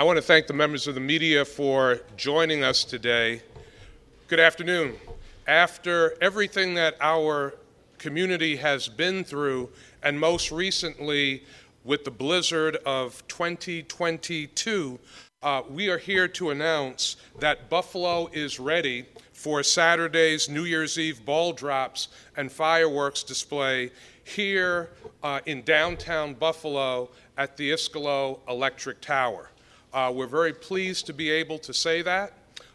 I want to thank the members of the media for joining us today. Good afternoon. After everything that our community has been through, and most recently with the blizzard of 2022, uh, we are here to announce that Buffalo is ready for Saturday's New Year's Eve ball drops and fireworks display here uh, in downtown Buffalo at the Iskalo Electric Tower. Uh, we're very pleased to be able to say that.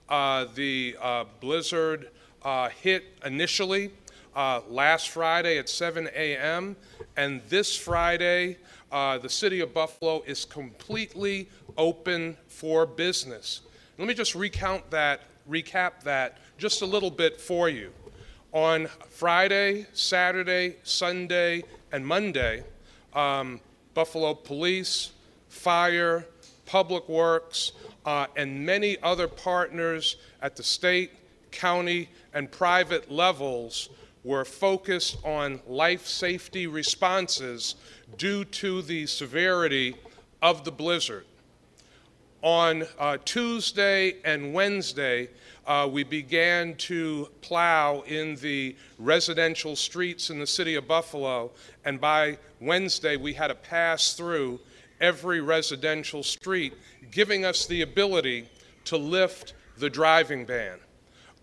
Uh, the uh, blizzard uh, hit initially uh, last Friday at 7 a.m., and this Friday, uh, the city of Buffalo is completely open for business. Let me just recount that, recap that just a little bit for you. On Friday, Saturday, Sunday, and Monday, um, Buffalo Police, Fire, Public Works, uh, and many other partners at the state, county, and private levels were focused on life safety responses due to the severity of the blizzard. On uh, Tuesday and Wednesday, uh, we began to plow in the residential streets in the city of Buffalo, and by Wednesday, we had a pass through every residential street, giving us the ability to lift the driving ban.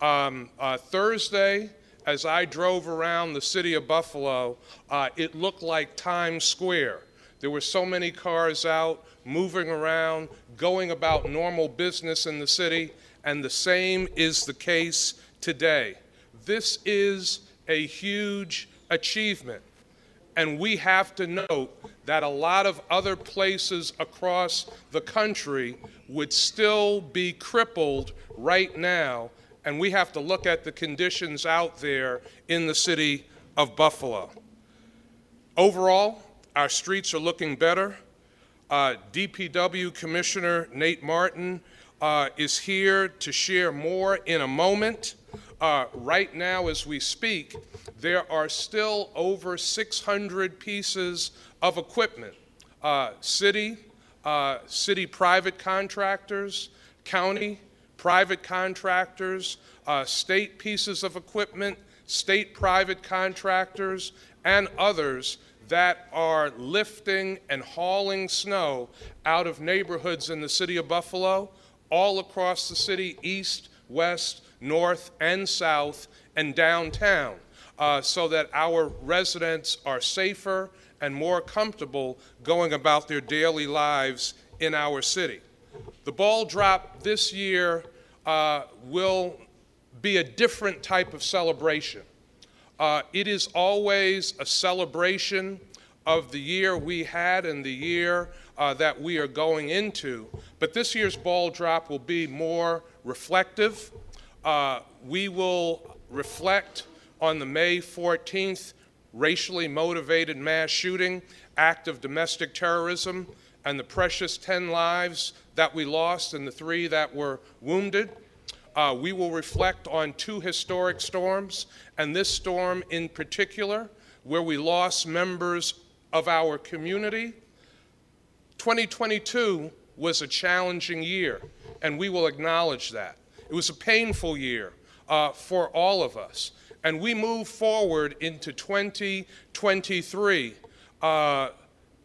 Um, uh, Thursday, as I drove around the city of Buffalo, uh, it looked like Times Square. There were so many cars out, moving around, going about normal business in the city, and the same is the case today. This is a huge achievement. And we have to note that a lot of other places across the country would still be crippled right now. And we have to look at the conditions out there in the city of Buffalo. Overall, our streets are looking better. Uh, DPW Commissioner Nate Martin uh, is here to share more in a moment. Uh, right now, as we speak, there are still over 600 pieces of equipment. Uh, city, uh, city private contractors, county private contractors, uh, state pieces of equipment, state private contractors, and others that are lifting and hauling snow out of neighborhoods in the city of Buffalo, all across the city, east, west, north, and south, and downtown, uh, so that our residents are safer and more comfortable going about their daily lives in our city. The ball drop this year uh, will be a different type of celebration. Uh, it is always a celebration of the year we had and the year uh, that we are going into, but this year's ball drop will be more reflective. Uh, we will reflect on the May 14th racially motivated mass shooting, act of domestic terrorism, and the precious 10 lives that we lost and the three that were wounded. Uh, we will reflect on two historic storms, and this storm in particular, where we lost members of our community. 2022 was a challenging year, and we will acknowledge that. It was a painful year uh, for all of us. and we move forward into 2023 uh,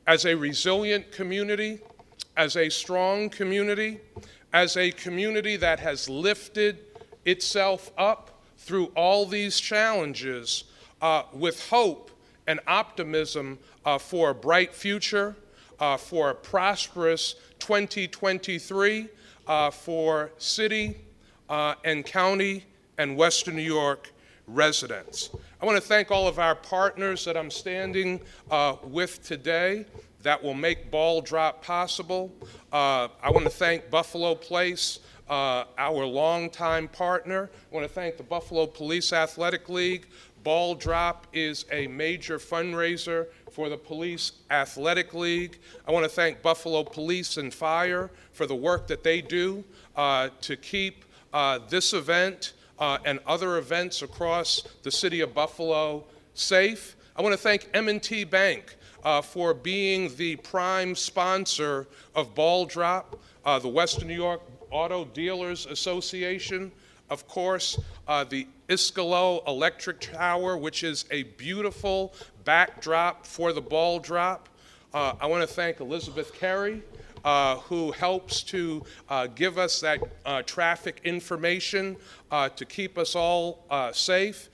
as a resilient community, as a strong community, as a community that has lifted itself up through all these challenges uh, with hope and optimism uh, for a bright future, uh, for a prosperous 2023 uh, for city uh, and county and Western New York residents. I want to thank all of our partners that I'm standing uh, with today that will make Ball Drop possible. Uh, I want to thank Buffalo Place, uh, our longtime partner. I want to thank the Buffalo Police Athletic League. Ball Drop is a major fundraiser for the Police Athletic League. I want to thank Buffalo Police and Fire for the work that they do uh, to keep uh, this event uh, and other events across the city of Buffalo safe. I want to thank M&T Bank uh, for being the prime sponsor of Ball Drop, uh, the Western New York Auto Dealers Association, of course, uh, the Iskalo Electric Tower, which is a beautiful backdrop for the ball drop. Uh, I want to thank Elizabeth Carey, uh, who helps to uh, give us that uh, traffic information uh, to keep us all safe.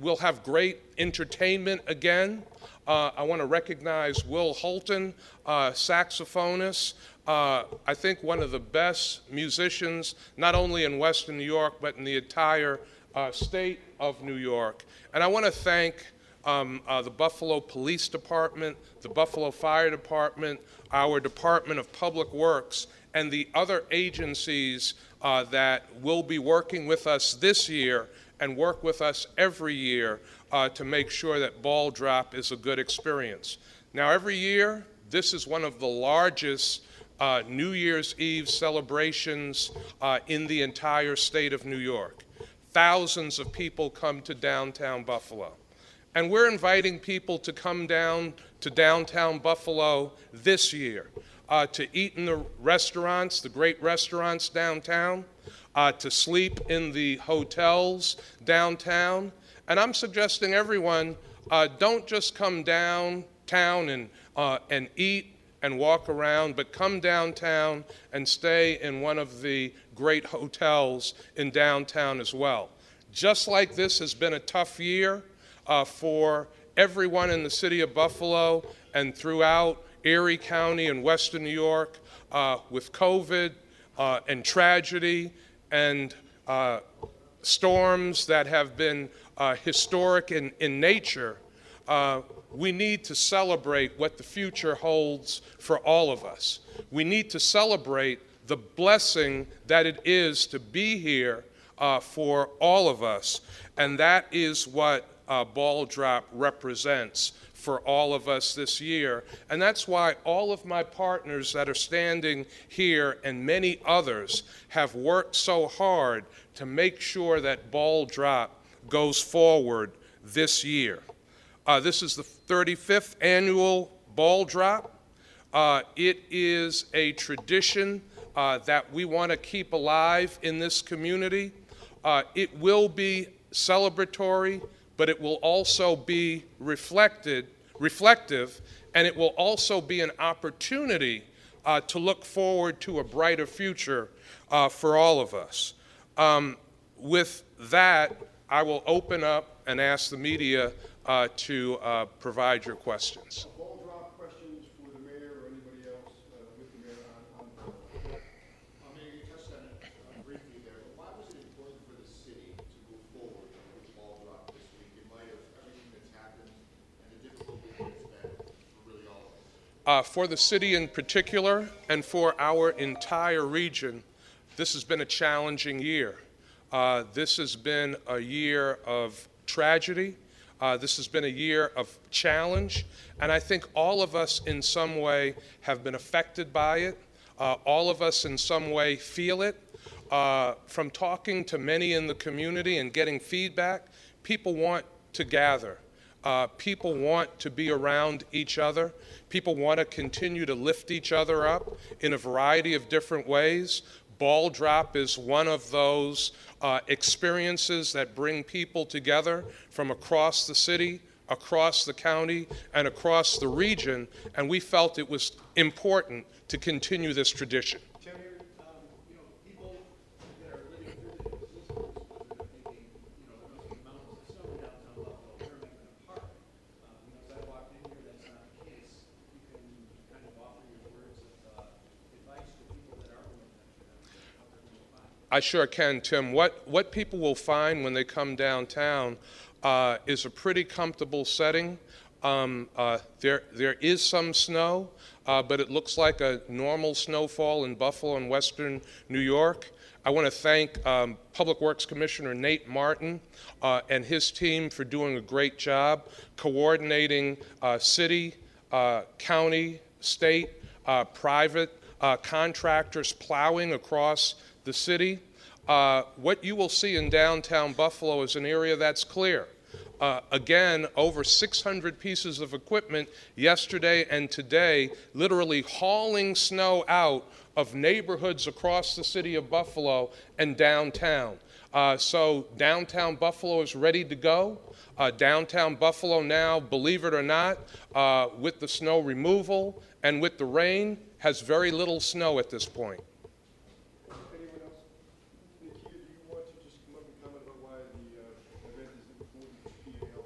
we'll have great entertainment again. I want to recognize Will Holton, saxophonist, uh, I think one of the best musicians, not only in Western New York, but in the entire uh, state of New York. And I want to thank um, uh, the Buffalo Police Department, the Buffalo Fire Department, our Department of Public Works, and the other agencies uh, that will be working with us this year and work with us every year uh, to make sure that ball drop is a good experience. Now, every year, this is one of the largest uh, New Year's Eve celebrations uh, in the entire state of New York. Thousands of people come to downtown Buffalo. And we're inviting people to come down to downtown Buffalo this year uh, to eat in the restaurants, the great restaurants downtown, uh, to sleep in the hotels downtown. And I'm suggesting everyone uh, don't just come downtown and, uh, and eat and walk around, but come downtown and stay in one of the great hotels in downtown as well. Just like this has been a tough year uh, for everyone in the city of Buffalo and throughout Erie County and Western New York uh, with COVID uh, and tragedy and uh, storms that have been uh, historic in, in nature. Uh, we need to celebrate what the future holds for all of us. We need to celebrate the blessing that it is to be here uh, for all of us. And that is what uh, Ball Drop represents for all of us this year. And that's why all of my partners that are standing here and many others have worked so hard to make sure that Ball Drop goes forward this year. Uh, this is the 35th annual ball drop. Uh, it is a tradition uh, that we want to keep alive in this community. Uh, it will be celebratory, but it will also be reflected, reflective, and it will also be an opportunity uh, to look forward to a brighter future uh, for all of us. Um, with that, I will open up and ask the media uh, to uh, provide your questions. Ball drop questions for the mayor or anybody else uh, with the mayor on, on I mean, you touched on it uh, briefly there, but why was it important for the city to move forward with ball drop this week in light of everything that's happened and the difficulty that it's been for really all of us? Uh, for the city in particular and for our entire region, this has been a challenging year. Uh, this has been a year of tragedy. Uh, this has been a year of challenge, and I think all of us in some way have been affected by it. Uh, all of us in some way feel it. Uh, from talking to many in the community and getting feedback, people want to gather. Uh, people want to be around each other. People want to continue to lift each other up in a variety of different ways. Ball Drop is one of those uh, experiences that bring people together from across the city, across the county, and across the region, and we felt it was important to continue this tradition. Tim, um, you know, people that are living through the resistance was are thinking, you know, there must be mountains of snow downtown Buffalo, they're not gonna park. Um, you know, as I walked in here, that's not the case. You can kind of offer your words of, uh, advice to people that are going to venture down, what they're gonna find. I sure can, Tim. What, what people will find when they come downtown uh, is a pretty comfortable setting. Um, uh, there, there is some snow, uh, but it looks like a normal snowfall in Buffalo and western New York. I want to thank um, Public Works Commissioner Nate Martin uh, and his team for doing a great job coordinating uh, city, uh, county, state, private uh, contractors plowing across the city. Uh, what you will see in downtown Buffalo is an area that's clear. Uh, again, over 600 pieces of equipment yesterday and today, literally hauling snow out of neighborhoods across the city of Buffalo and downtown. Uh, so downtown Buffalo is ready to go. Uh, downtown Buffalo now, believe it or not, uh, with the snow removal and with the rain, has very little snow at this point. Anyone else? Nikita, do you want to just come up and comment about why the, uh, event is important to PAL?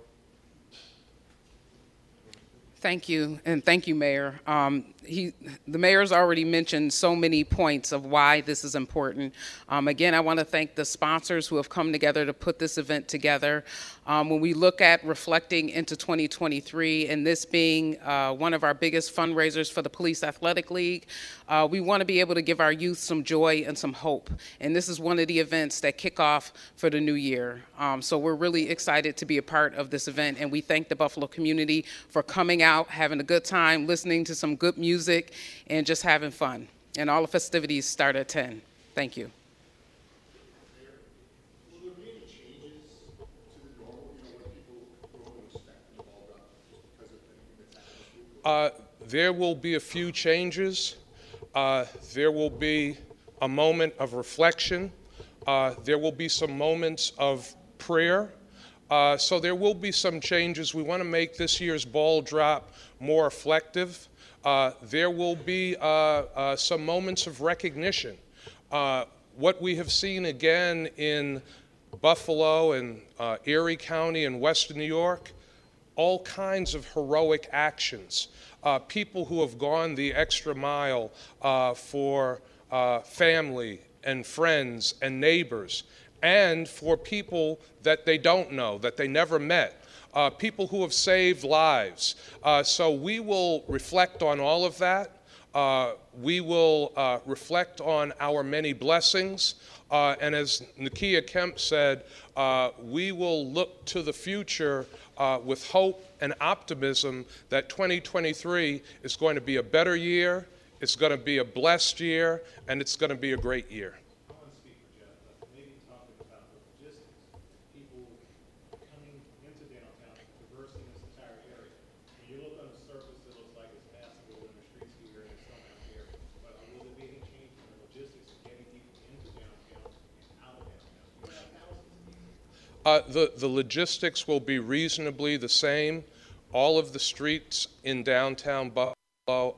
Thank you, and thank you, Mayor. Um, he, the mayor's already mentioned so many points of why this is important. Um, again, I want to thank the sponsors who have come together to put this event together. Um, when we look at reflecting into 2023, and this being uh, one of our biggest fundraisers for the Police Athletic League, uh, we want to be able to give our youth some joy and some hope. And this is one of the events that kick off for the new year. Um, so we're really excited to be a part of this event, and we thank the Buffalo community for coming out, having a good time, listening to some good music, and just having fun. And all the festivities start at 10. Thank you. Uh, there will be a few changes. Uh, there will be a moment of reflection. Uh, there will be some moments of prayer. Uh, so there will be some changes. We want to make this year's ball drop more reflective. Uh, there will be uh, uh, some moments of recognition. Uh, what we have seen again in Buffalo and uh, Erie County and Western New York all kinds of heroic actions. People who have gone the extra mile for family and friends and neighbors, and for people that they don't know, that they never met. Uh, people who have saved lives. Uh, so we will reflect on all of that. Uh, we will uh, reflect on our many blessings. Uh, and as Nakia Kemp said, uh, we will look to the future with hope and optimism that 2023 is going to be a better year, it's going to be a blessed year, and it's going to be a great year. I want to speak for Jeff, but maybe talking about the logistics, people coming into downtown, traversing this entire area. When you look on the surface, it looks like it's passable and the streets here and it's not out here. But uh, will there be any change in the logistics of getting people into downtown and out of downtown? You have thousands of people. Uh, the, the logistics will be reasonably the same. All of the streets in downtown Buffalo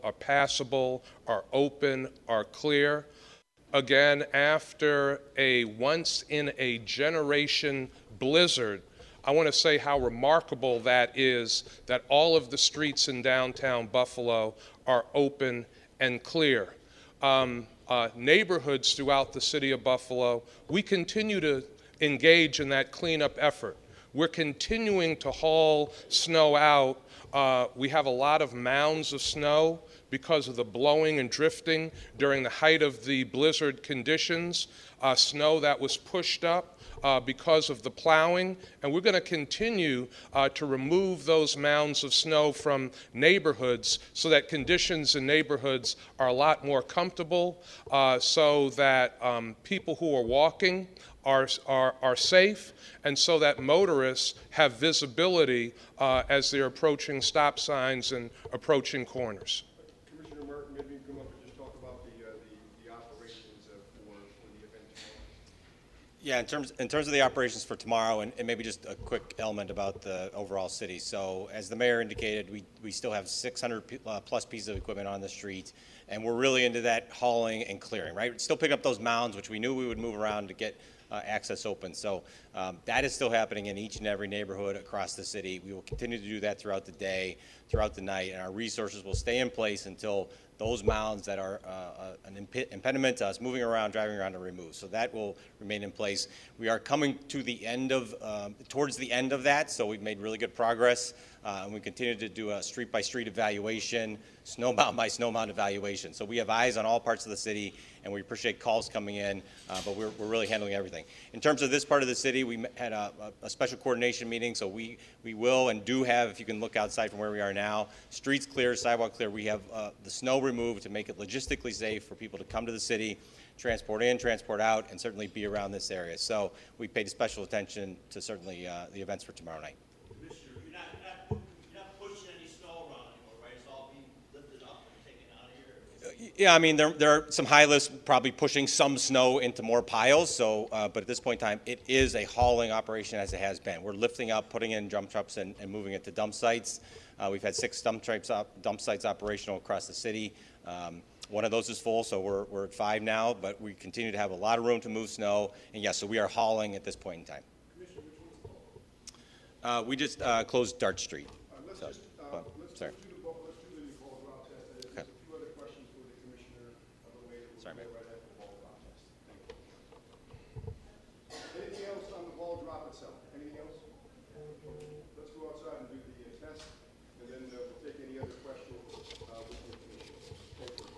are passable, are open, are clear. Again, after a once in a generation blizzard, I want to say how remarkable that is that all of the streets in downtown Buffalo are open and clear. Um, uh, neighborhoods throughout the city of Buffalo, we continue to engage in that cleanup effort. We're continuing to haul snow out. Uh, we have a lot of mounds of snow because of the blowing and drifting during the height of the blizzard conditions, uh, snow that was pushed up uh, because of the plowing, and we're going to continue uh, to remove those mounds of snow from neighborhoods so that conditions in neighborhoods are a lot more comfortable, uh, so that um, people who are walking are, are, are safe, and so that motorists have visibility uh, as they're approaching stop signs and approaching corners. Commissioner Martin, maybe you can come up and just talk about the, uh, the, the operations of, for Yeah, in terms in terms of the operations for tomorrow, and, and maybe just a quick element about the overall city. So, as the mayor indicated, we, we still have 600 uh, plus pieces of equipment on the street, and we're really into that hauling and clearing. Right, still picking up those mounds, which we knew we would move around to get uh, access open. So um, that is still happening in each and every neighborhood across the city. We will continue to do that throughout the day, throughout the night, and our resources will stay in place until those mounds that are uh, uh, an imp- impediment to us moving around, driving around, are removed. So that will remain in place. We are coming to the end of, um, towards the end of that, so we've made really good progress. Uh, and we continue to do a street by street evaluation, snowbound by snowbound evaluation. So we have eyes on all parts of the city, and we appreciate calls coming in, uh, but we're, we're really handling everything. In terms of this part of the city, we had a, a, special coordination meeting, so we, we will and do have, if you can look outside from where we are now, streets clear, sidewalk clear. We have uh, the snow removed to make it logistically safe for people to come to the city, transport in, transport out, and certainly be around this area. So we paid special attention to certainly uh, the events for tomorrow night. Commissioner, you're not, you're not, you're not pushing any snow around anymore, right? It's all being lifted up and taken out of here? Yeah, I mean, there, there are some high lifts probably pushing some snow into more piles, so, uh, but at this point in time, it is a hauling operation as it has been. We're lifting up, putting in dump trucks and, and moving it to dump sites. Uh, we've had six dump trucks, op- dump sites operational across the city. Um, one of those is full, so we're, we're at five now, but we continue to have a lot of room to move snow. And yes, so we are hauling at this point in time. Uh, we just, uh, closed Dart Street. Let's So, just, uh, sorry. let's do the, vote- let's do the ball drop test. There's Okay. a few other questions for the commissioner of the way that Sorry, we'll Mayor. go right after the ball drop test. Thank you. Anything else on the ball drop itself? Anything else? Let's go outside and do the uh, test, and then uh, we'll take any other questions, uh, with the commissioner.